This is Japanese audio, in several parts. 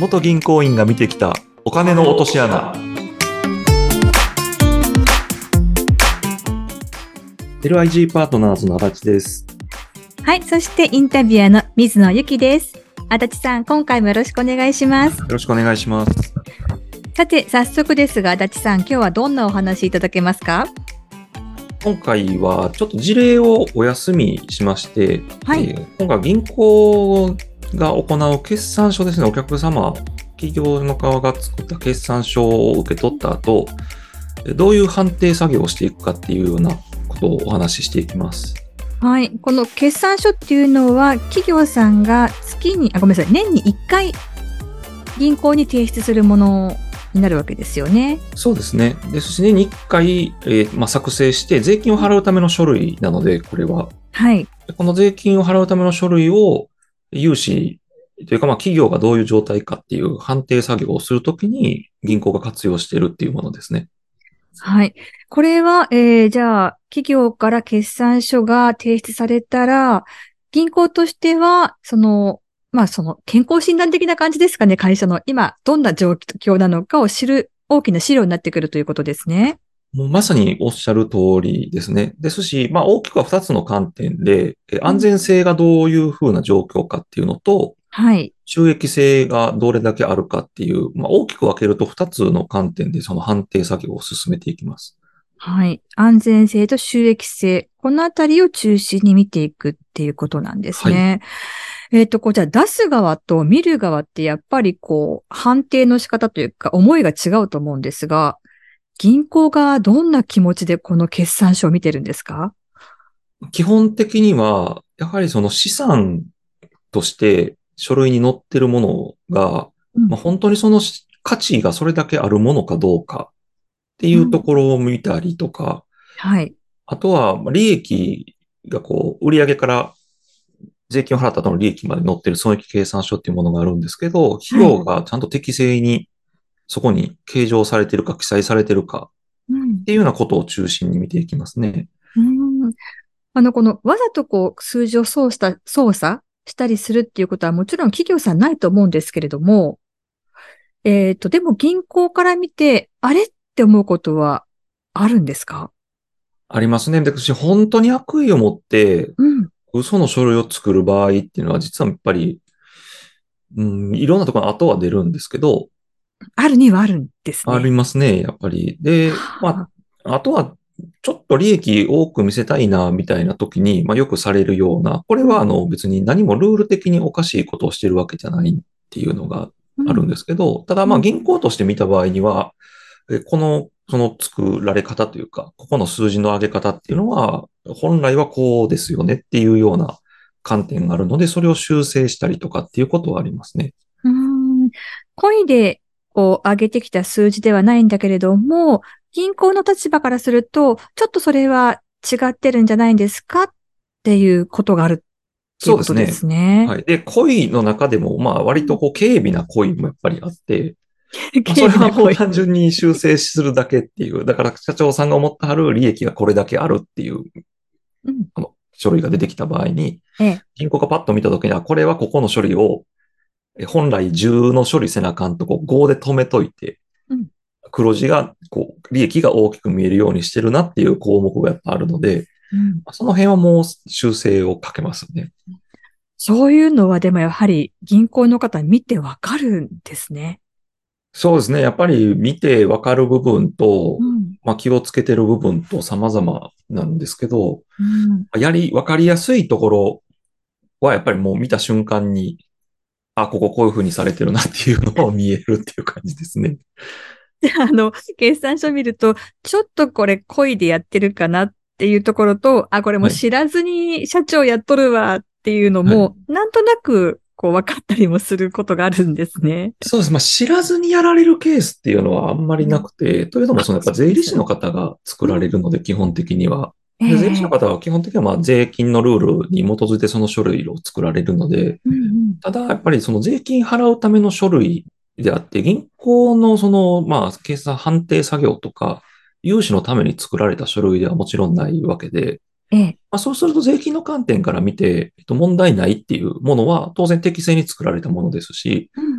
元銀行員が見てきたお金の落とし穴 LIG パートナーズの足立ですはい。そしてインタビュアーの水野ゆきです。足立さん、今回もよろしくお願いします。よろしくお願いしますさて、早速ですが、足立さん、今日はどんなお話いただけますか？今回はちょっと事例をお休みしまして、はいえー今回銀行が行う決算書ですねお客様企業の側が作った決算書を受け取った後えーどういう判定作業をしていくかっていうようなことをお話ししていきますはい。この決算書っていうのは、企業さんが月に、あ、ごめんなさい、年に1回、銀行に提出するものになるわけですよね。そうですね。ですし、年に1回、えーまあ、作成して、税金を払うための書類なので、これは。はい。この税金を払うための書類を、融資というか、まあ、企業がどういう状態かっていう判定作業をするときに、銀行が活用しているっていうものですね。はい。これは、えー、じゃあ、企業から決算書が提出されたら、銀行としては、その、まあ、その、健康診断的な感じですかね、会社の今、どんな状況なのかを知る大きな資料になってくるということですね。もうまさにおっしゃる通りですね。ですし、まあ、大きくは2つの観点で、えー安全性がどういうふうな状況かっていうのと、はい。収益性がどれだけあるかっていう、まあ、大きく分けると2つの観点でその判定作業を進めていきます。はい。安全性と収益性。このあたりを中心に見ていくっていうことなんですね。えっ、と、こう、じゃあ出す側と見る側ってやっぱりこう、判定の仕方というか思いが違うと思うんですが、銀行がどんな気持ちでこの決算書を見てるんですか？基本的には、やはりその資産として書類に載ってるものが、うんまあ、本当にそのし価値がそれだけあるものかどうかっていうところを見たりとか、はい。あとはまあ利益がこう、売上から税金を払った後の利益まで載ってる損益計算書っていうものがあるんですけど、費用がちゃんと適正にそこに計上されてるか記載されてるかうんっていうようなことを中心に見ていきますね。うんあの、この、わざとこう、数字を操作、操作したりするっていうことはもちろん企業さんないと思うんですけれども、えっ、と、でも銀行から見て、あれって思うことはあるんですか？ありますね。で、私、本当に悪意を持って、うん。嘘の書類を作る場合っていうのは、実はやっぱり、うん、いろんなところに後は出るんですけど、あるにはあるんですね。ありますね、やっぱり。で、まあ、あとは、ちょっと利益多く見せたいな、みたいな時に、まあ、よくされるような、これは、あの、別に何もルール的におかしいことをしてるわけじゃないっていうのがあるんですけど、ただ、まあ、うん銀行として見た場合には、えこの、その作られ方というか、ここの数字の上げ方っていうのは、本来はこうですよねっていうような観点があるので、それを修正したりとかっていうことはありますね。うん。うん。故意で、こう、上げてきた数字ではないんだけれども、銀行の立場からすると、ちょっとそれは違ってるんじゃないんですかっていうことがあるっていうことですね。はい。で、恋の中でも、まあ、割とこう、軽微な恋もやっぱりあって、まあそれはもう単純に修正するだけっていう、だから社長さんが思ってはる利益がこれだけあるっていううん。あの書類が出てきた場合に、ええ。銀行がパッと見たときには、これはここの処理を、え本来10の処理せなあかんとこ5で止めといて、うん黒字が、こう、利益が大きく見えるようにしてるなっていう項目がやっぱあるので、うんその辺はもう修正をかけますね。そういうのはでもやはり銀行の方見てわかるんですね。そうですね。やっぱり見てわかる部分と、うん。まあ、気をつけてる部分と様々なんですけど、うん。やり、わかりやすいところはやっぱりもう見た瞬間に、あ、こここういう風にされてるなっていうのを見えるっていう感じですね。で、あの、決算書見ると、ちょっとこれ恋でやってるかなっていうところと、あ、これもうはい知らずに社長やっとるわっていうのも、なんとなくこう分かったりもすることがあるんですね。そうです。まあ、知らずにやられるケースっていうのはあんまりなくて、というのもそのやっぱ税理士の方が作られるので、基本的には。で税理士の方は基本的にはまあ税金のルールに基づいてその書類を作られるので、うんうん。ただやっぱりその税金払うための書類であって、銀行のそのまあ計算判定作業とか、融資のために作られた書類ではもちろんないわけで、ええ。まあ、そうすると税金の観点から見て、えっと、問題ないっていうものは当然適正に作られたものですし、うん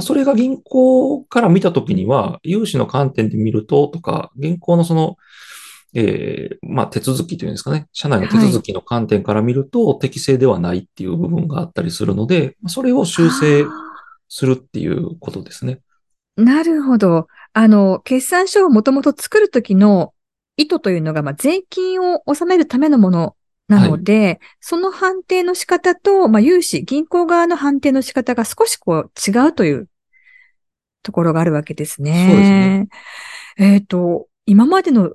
それが銀行から見たときには、融資の観点で見るととか、銀行のその、えーまあ、手続きというんですかね、社内の手続きの観点から見ると適正ではないっていう部分があったりするので、それを修正するっていうことですね。なるほど。あの、決算書をもともと作るときの意図というのが、まあ、税金を納めるためのものなので、はい、その判定の仕方と、まあ、融資、銀行側の判定の仕方が少しこう違うというところがあるわけですね。そうですね。えっ、ー、と、今までの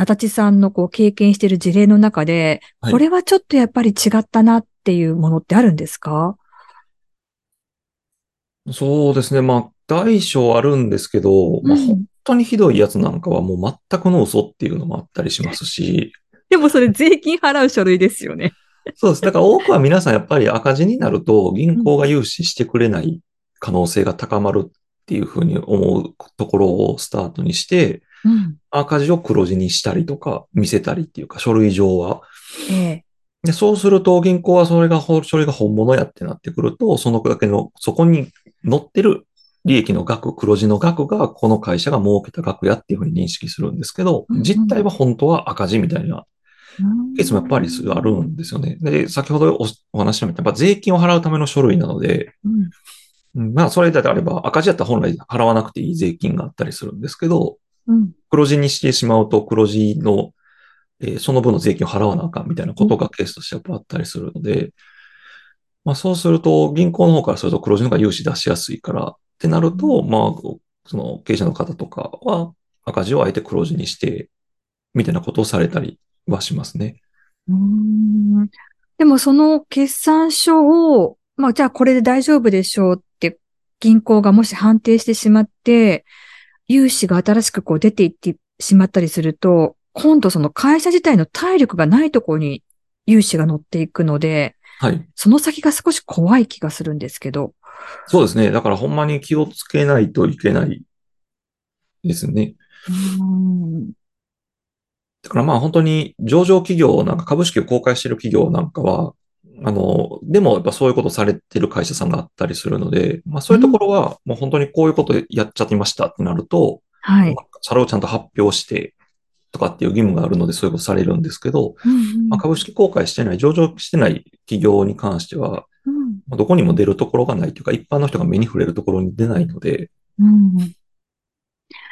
足立さんのこう経験している事例の中で、これはちょっとやっぱり違ったなっていうものってあるんですか、そうですね。まあ、大小あるんですけど、うん、まあ、本当にひどいやつなんかはもう全くの嘘っていうのもあったりしますし。でもそれ税金払う書類ですよね。そうです。だから多くは皆さんやっぱり赤字になると銀行が融資してくれない可能性が高まるっていうふうに思うところをスタートにして、うん、赤字を黒字にしたりとか見せたりっていうか書類上は。ええ、でそうすると銀行はそれが、それが本物やってなってくると、そのだけの、そこに載ってる利益の額、黒字の額がこの会社が儲けた額やっていうふうに認識するんですけど、実態は本当は赤字みたいなケースもやっぱりあるんですよね。で、先ほどお話しました、やっぱ税金を払うための書類なので、うん、まあ、それであれば赤字だったら本来払わなくていい税金があったりするんですけど、うん、黒字にしてしまうと黒字の、えー、その分の税金を払わなあかんみたいなことがケースとしてやっぱあったりするので、まあそうすると銀行の方からすると黒字の方が融資出しやすいからってなると、まあ、その経営者の方とかは赤字をあえて黒字にして、みたいなことをされたりはしますね。うん。でもその決算書を、まあじゃあこれで大丈夫でしょうって銀行がもし判定してしまって、融資が新しくこう出ていってしまったりすると、今度その会社自体の体力がないところに融資が乗っていくので、はい。その先が少し怖い気がするんですけど。そうですね。だからほんまに気をつけないといけないですね。うんだからまあ本当に上場企業なんか株式を公開している企業なんかは、あの、でもやっぱそういうことされてる会社さんがあったりするので、まあそういうところはもう本当にこういうことやっちゃってましたってなると、はい。それをちゃんと発表してとかっていう義務があるのでそういうことされるんですけど、うんうん、まあ、株式公開してない、上場してない企業に関しては、うん、どこにも出るところがないというか、一般の人が目に触れるところに出ないので、うん、っ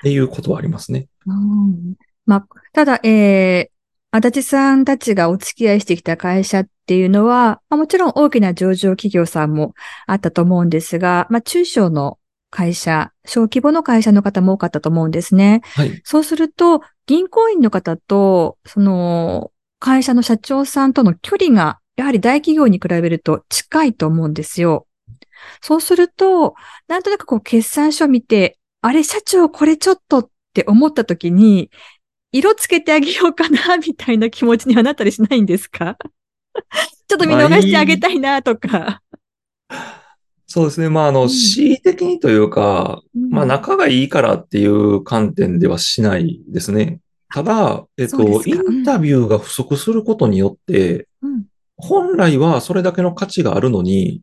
ていうことはありますね。うんまあ、ただ、えー、足立さんたちがお付き合いしてきた会社っていうのは、まあ、もちろん大きな上場企業さんもあったと思うんですが、まあ、中小の会社、小規模の会社の方も多かったと思うんですね。はい。そうすると、銀行員の方と、その、会社の社長さんとの距離が、やはり大企業に比べると近いと思うんですよ。そうすると、なんとなくこう、決算書を見て、あれ、社長これちょっとって思った時に、色つけてあげようかな、みたいな気持ちにはなったりしないんですか？ちょっと見逃してあげたいな、とか。そうですね。まあ、あの、恣意的にというか、うん、まあ、仲がいいからっていう観点ではしないですね。ただ、えっと、インタビューが不足することによって、うん、本来はそれだけの価値があるのに、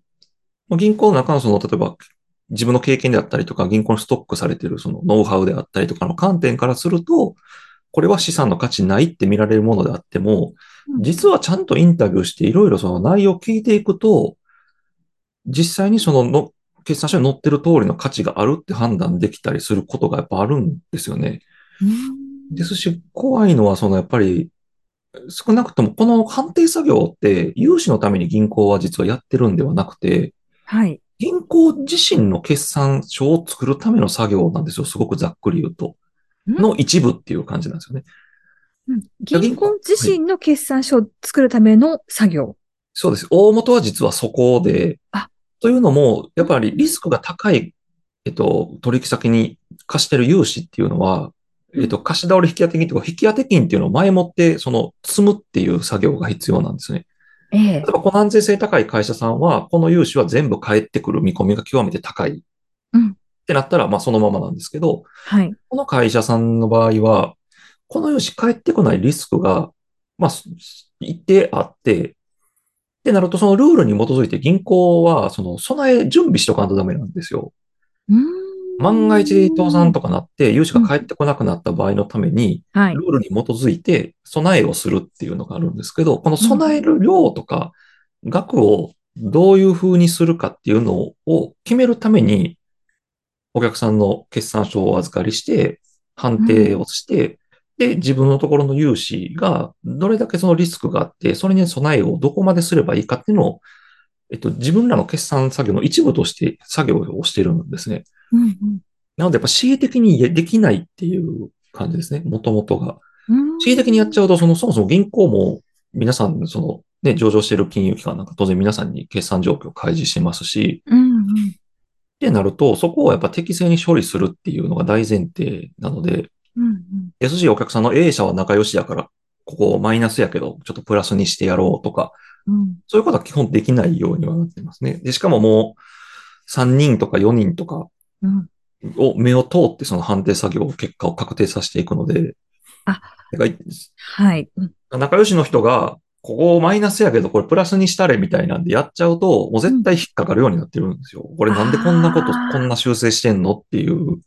銀行の中のその、例えば、自分の経験であったりとか、銀行のストックされているそのノウハウであったりとかの観点からすると、これは資産の価値ないって見られるものであっても、実はちゃんとインタビューしていろいろその内容を聞いていくと、実際にそのの決算書に載ってる通りの価値があるって判断できたりすることがやっぱあるんですよね。ですし、怖いのはそのやっぱり少なくともこの判定作業って融資のために銀行は実はやってるんではなくて、はい。銀行自身の決算書を作るための作業なんですよ。すごくざっくり言うと。の一部っていう感じなんですよね。うん、銀行自身の決算書を作るための作業。はい、そうです。大元は実はそこで、あというのも、やっぱりリスクが高い、えっと、取引先に貸してる融資っていうのは、えっと、貸し倒れ引き当て金とか引き当て金っていうのを前もって、その、積むっていう作業が必要なんですね。ええ。例えば、この安全性高い会社さんは、この融資は全部返ってくる見込みが極めて高い。うん。ってなったら、まあそのままなんですけど、はい。この会社さんの場合は、この融資返ってこないリスクが、まあ、一定あって、ってなると、そのルールに基づいて銀行は、その備え準備しとかんとダメなんですよ。万が一倒産とかなって融資が返ってこなくなった場合のために、はいル。ールに基づいて備えをするっていうのがあるんですけど、この備える量とか額をどういう風にするかっていうのを決めるために、お客さんの決算書をお預かりして、判定をして、で、自分のところの融資がどれだけそのリスクがあって、それに備えをどこまですればいいかっていうのを、えっと、自分らの決算作業の一部として作業をしてるんですね。うんなので、やっぱ恣意的にできないっていう感じですね、もともとが。うん恣意的にやっちゃうと、その、そもそも銀行も、皆さん、その、ね、上場している金融機関なんか当然皆さんに決算状況を開示してますし、うんうんってなると、そこをやっぱ適正に処理するっていうのが大前提なので、うん優しいお客さんの A 社は仲良しやから、ここマイナスやけど、ちょっとプラスにしてやろうとか、うん。そういうことは基本できないようにはなってますね。で、しかももう、3人とか4人とかうん。を目を通ってその判定作業、結果を確定させていくので、あ。はい。うん。仲良しの人が、ここマイナスやけど、これプラスにしたれみたいなんでやっちゃうと、もう絶対引っかかるようになってるんですよ。これなんでこんなことこんな修正してんのっていう。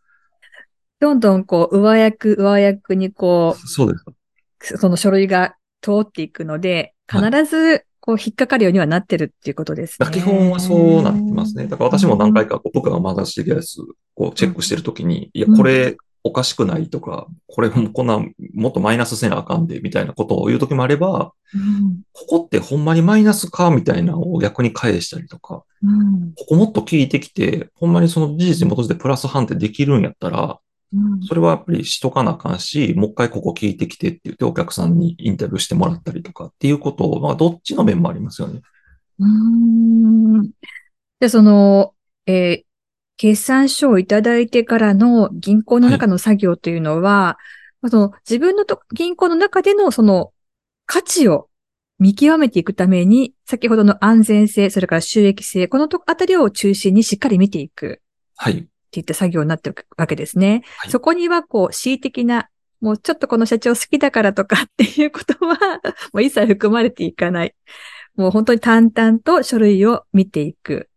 どんどんこう、上役、上役にこそうです。う、その書類が通っていくので、必ずこう引っかかるようにはなってるっていうことですね。基本はそうなってますね。だから私も何回かこう部下が回してきたやつをチェックしてるときに、いや、これおかしくないとか、これもこんな、もっとマイナスせなあかんで、みたいなことを言うときもあれば、うん。ここってほんまにマイナスかみたいなのを逆に返したりとか、うん。ここもっと聞いてきて、ほんまにその事実に基づいてプラス判定できるんやったら、うんそれはやっぱりしとかなあかんし、もう一回ここ聞いてきてって言ってお客さんにインタビューしてもらったりとかっていうことを、まあどっちの面もありますよね。うーん。で、その、えー決算書をいただいてからの銀行の中の作業というのは、まあその自分のと銀行の中でのその価値を見極めていくために、先ほどの安全性、それから収益性、このとあたりを中心にしっかり見ていくはい。っていった作業になってるわけですね。はいそこにはこう、恣意的な、もうちょっとこの社長好きだからとかっていうことは、もう一切含まれていかない。もう本当に淡々と書類を見ていく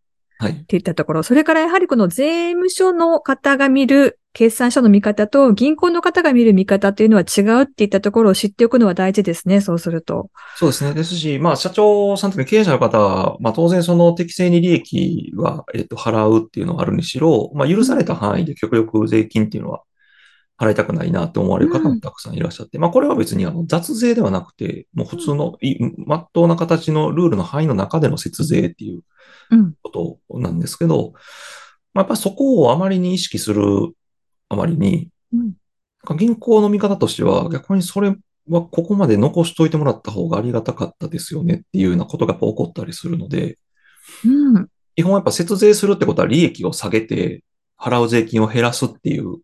はい。っていったところ。それからやはりこの税務署の方が見る決算書の見方と銀行の方が見る見方というのは違うっていったところを知っておくのは大事ですね。そうすると。そうですね。ですし、まあ、社長さんとか経営者の方は、まあ、当然その適正に利益は、えっと、払うっていうのはあるにしろ、まあ、許された範囲で極力税金っていうのは払いたくないなって思われる方もたくさんいらっしゃって、まあ、これは別にあの、雑税ではなくて、もう普通の、い、まっとうな形のルールの範囲の中での節税っていううん。ことなんですけど、まあ、やっぱりそこをあまりに意識するあまりに、うん銀行の見方としては、逆にそれはここまで残しといてもらった方がありがたかったですよねっていうようなことがやっぱ起こったりするので、うん。基本はやっぱ節税するってことは利益を下げて払う税金を減らすっていう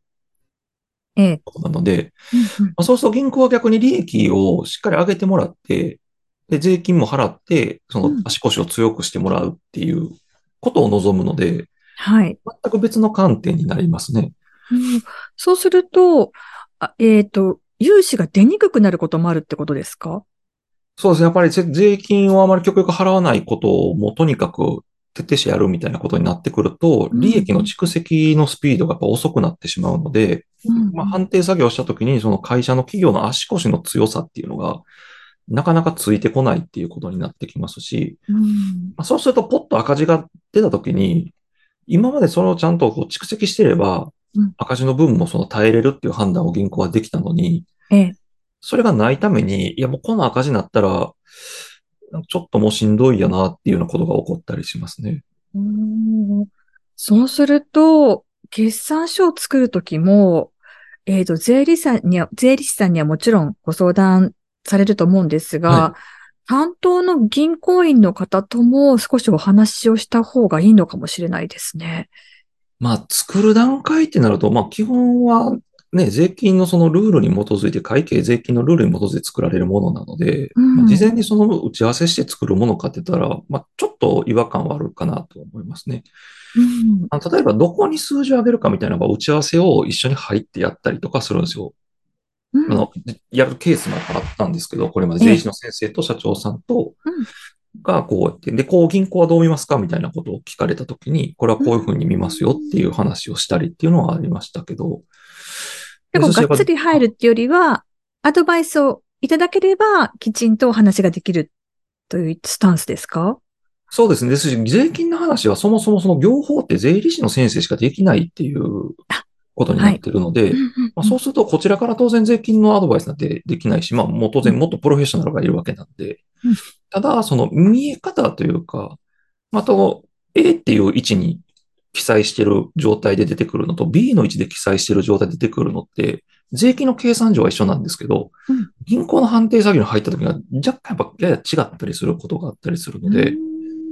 ええ。ことなので、うんまあ、そうすると銀行は逆に利益をしっかり上げてもらって、で、税金も払って、その足腰を強くしてもらうっていうことを望むので、はい。全く別の観点になりますね。うんそうすると、あえっ、と、融資が出にくくなることもあるってことですか？そうですね。やっぱりぜ税金をあまり極力払わないことをもうとにかく徹底してやるみたいなことになってくると、うん利益の蓄積のスピードがやっぱ遅くなってしまうので、うんまあ、判定作業をしたときに、その会社の企業の足腰の強さっていうのが、なかなかついてこないっていうことになってきますし、うんまあ、そうするとポッと赤字が出たときに、今までそれをちゃんとこう蓄積してればうん、赤字の分もその耐えれるっていう判断を銀行はできたのに、ええ。それがないために、いやもうこの赤字になったら、ちょっともうしんどいやなっていうようなことが起こったりしますね。うんそうすると、決算書を作るときも、えっ、と、税理士さんには、税理士さんにはもちろんご相談されると思うんですが、は担当の銀行員の方とも少しお話をした方がいいのかもしれないですね。まあ、作る段階ってなると、まあ、基本はね、税金のそのルールに基づいて、会計税金のルールに基づいて作られるものなので、うんまあ事前にその打ち合わせして作るものかって言ったら、まあ、ちょっと違和感はあるかなと思いますね。うん。あの例えば、どこに数字を上げるかみたいなのが打ち合わせを一緒に入ってやったりとかするんですよ。うん。あの、やるケースもあったんですけど、これまで税理士の先生と社長さんとうん、がこうやって、で、こう銀行はどう見ますかみたいなことを聞かれたときに、これはこういうふうに見ますよっていう話をしたりっていうのはありましたけど。でも、がっつり入るっていうよりは、アドバイスをいただければ、きちんとお話ができるというスタンスですか？そうですね。ですし、税金の話はそもそもその業法って税理士の先生しかできないっていうことになってるので、まあ、そうするとこちらから当然税金のアドバイスなんてできないし、まあもう当然もっとプロフェッショナルがいるわけなんで、うん。ただその見え方というか、また A っていう位置に記載してる状態で出てくるのと B の位置で記載してる状態で出てくるのって、税金の計算上は一緒なんですけど、うん。銀行の判定作業に入った時には若干やっぱやや違ったりすることがあったりするので、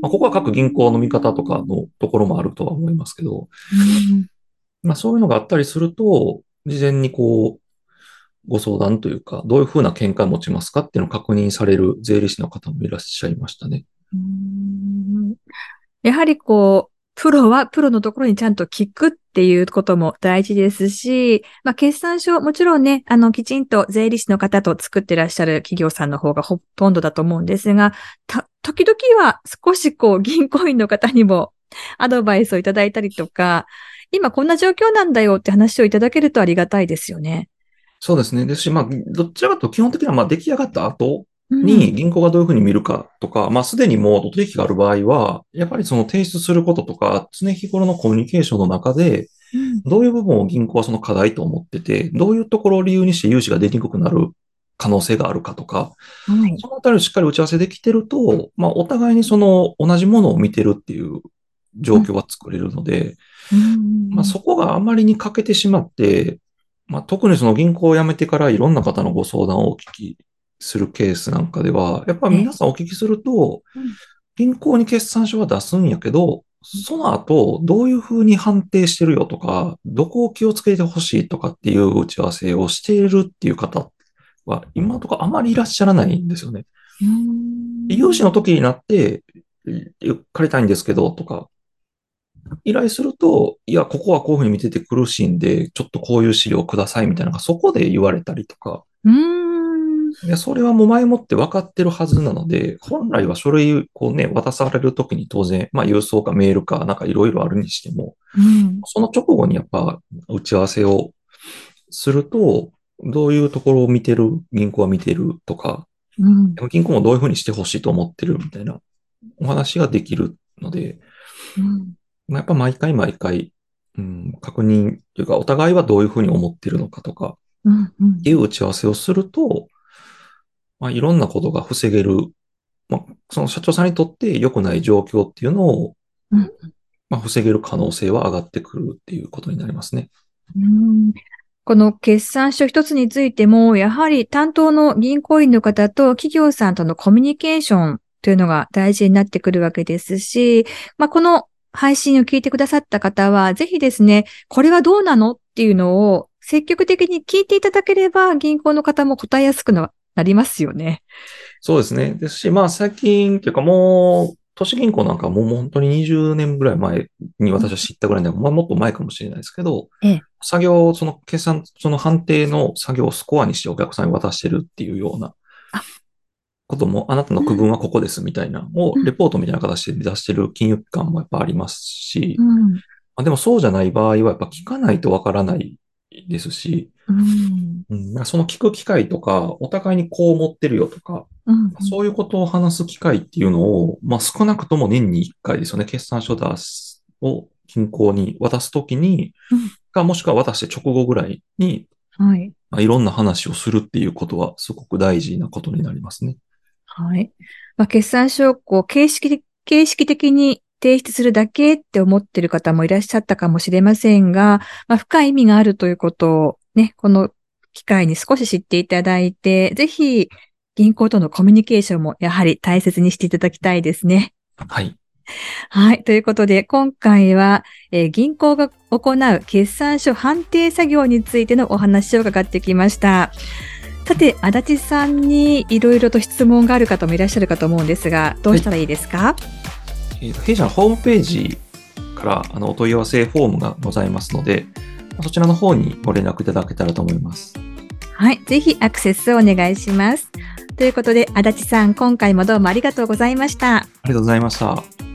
まあ、ここは各銀行の見方とかのところもあるとは思いますけど、うん。まあそういうのがあったりすると、事前にこう、ご相談というか、どういうふうな見解を持ちますかっていうのを確認される税理士の方もいらっしゃいましたね。やはりこう、プロはプロのところにちゃんと聞くっていうことも大事ですし、まあ、決算書、もちろんね、あの、きちんと税理士の方と作ってらっしゃる企業さんの方がほとんどだと思うんですが、た、時々は少しこう、銀行員の方にもアドバイスをいただいたりとか、今こんな状況なんだよって話をいただけるとありがたいですよね。そうですね。ですし、まあ、どちらかと基本的にはまあ出来上がった後うんに銀行がどういうふうに見るかとか、まあすでにもう取引がある場合は、やっぱりその提出することとか、常日頃のコミュニケーションの中で、うんどういう部分を銀行はその課題と思ってて、どういうところを理由にして融資が出にくくなる可能性があるかとか、はい。そのあたりをしっかり打ち合わせできてると、まあ、お互いにその同じものを見てるっていう状況は作れるので、うん。まあ、そこがあまりに欠けてしまって、まあ、特にその銀行を辞めてからいろんな方のご相談をお聞きするケースなんかでは、やっぱり皆さんお聞きするとうん、銀行に決算書は出すんやけど、その後、どういうふうに判定してるよとか、どこを気をつけてほしいとかっていう打ち合わせをしているっていう方は、今のところあまりいらっしゃらないんですよね。うん。融資の時になって、い借りたいんですけど、とか、依頼すると、いや、ここはこういうふうに見てて苦しいんで、ちょっとこういう資料くださいみたいなのがそこで言われたりとか、うん。いや、それはもう前もって分かってるはずなので、本来は書類をね、渡される時に当然、まあ郵送かメールかなんかいろいろあるにしても、うん。その直後にやっぱ打ち合わせをすると、どういうところを見てる、銀行は見てるとか、うん。でも銀行もどういうふうにしてほしいと思ってるみたいなお話ができるので、うんまあやっぱ毎回毎回、うん、確認というか、お互いはどういうふうに思ってるのかとか、うんうんっていう打ち合わせをすると、まあ、いろんなことが防げる、まあ、その社長さんにとって良くない状況っていうのを、うん。まあ、防げる可能性は上がってくるっていうことになりますね。うん。この決算書一つについても、やはり担当の銀行員の方と企業さんとのコミュニケーションというのが大事になってくるわけですし、まあ、この配信を聞いてくださった方は、ぜひですね、これはどうなのっていうのを積極的に聞いていただければ、銀行の方も答えやすくななりますよね。そうですね。ですし、まあ最近っていうかもう、都市銀行なんかもう本当に20年ぐらい前に私は知ったぐらいで、まあもっと前かもしれないですけど、ええ作業、その計算、その判定の作業をスコアにしてお客さんに渡してるっていうようなあことも、あなたの区分はここですみたいな、をうんレポートみたいな形で出してる金融機関もやっぱありますし、うん。まあ、でもそうじゃない場合はやっぱ聞かないとわからないですし、うん。その聞く機会とか、お互いにこう思ってるよとか、うん。そういうことを話す機会っていうのを、まあ少なくとも年に1回ですよね。決算書出すを銀行に渡すときに、うんか、もしくは渡して直後ぐらいに、はい。まあ、いろんな話をするっていうことはすごく大事なことになりますね。はい。まあ、決算書をこう形式的、形式的に提出するだけって思ってる方もいらっしゃったかもしれませんが、まあ、深い意味があるということをね、この機会に少し知っていただいて、ぜひ銀行とのコミュニケーションもやはり大切にしていただきたいですね。はい。はい。ということで、今回は、えー銀行が行う決算書判定作業についてのお話を伺ってきました。さて、足立さんにいろいろと質問がある方もいらっしゃるかと思うんですが、どうしたらいいですか、えーと弊社のホームページからあのお問い合わせフォームがございますので、そちらの方にご連絡いただけたらと思います。はい。ぜひアクセスをお願いします。ということで、足立さん、今回もどうもありがとうございました。ありがとうございました。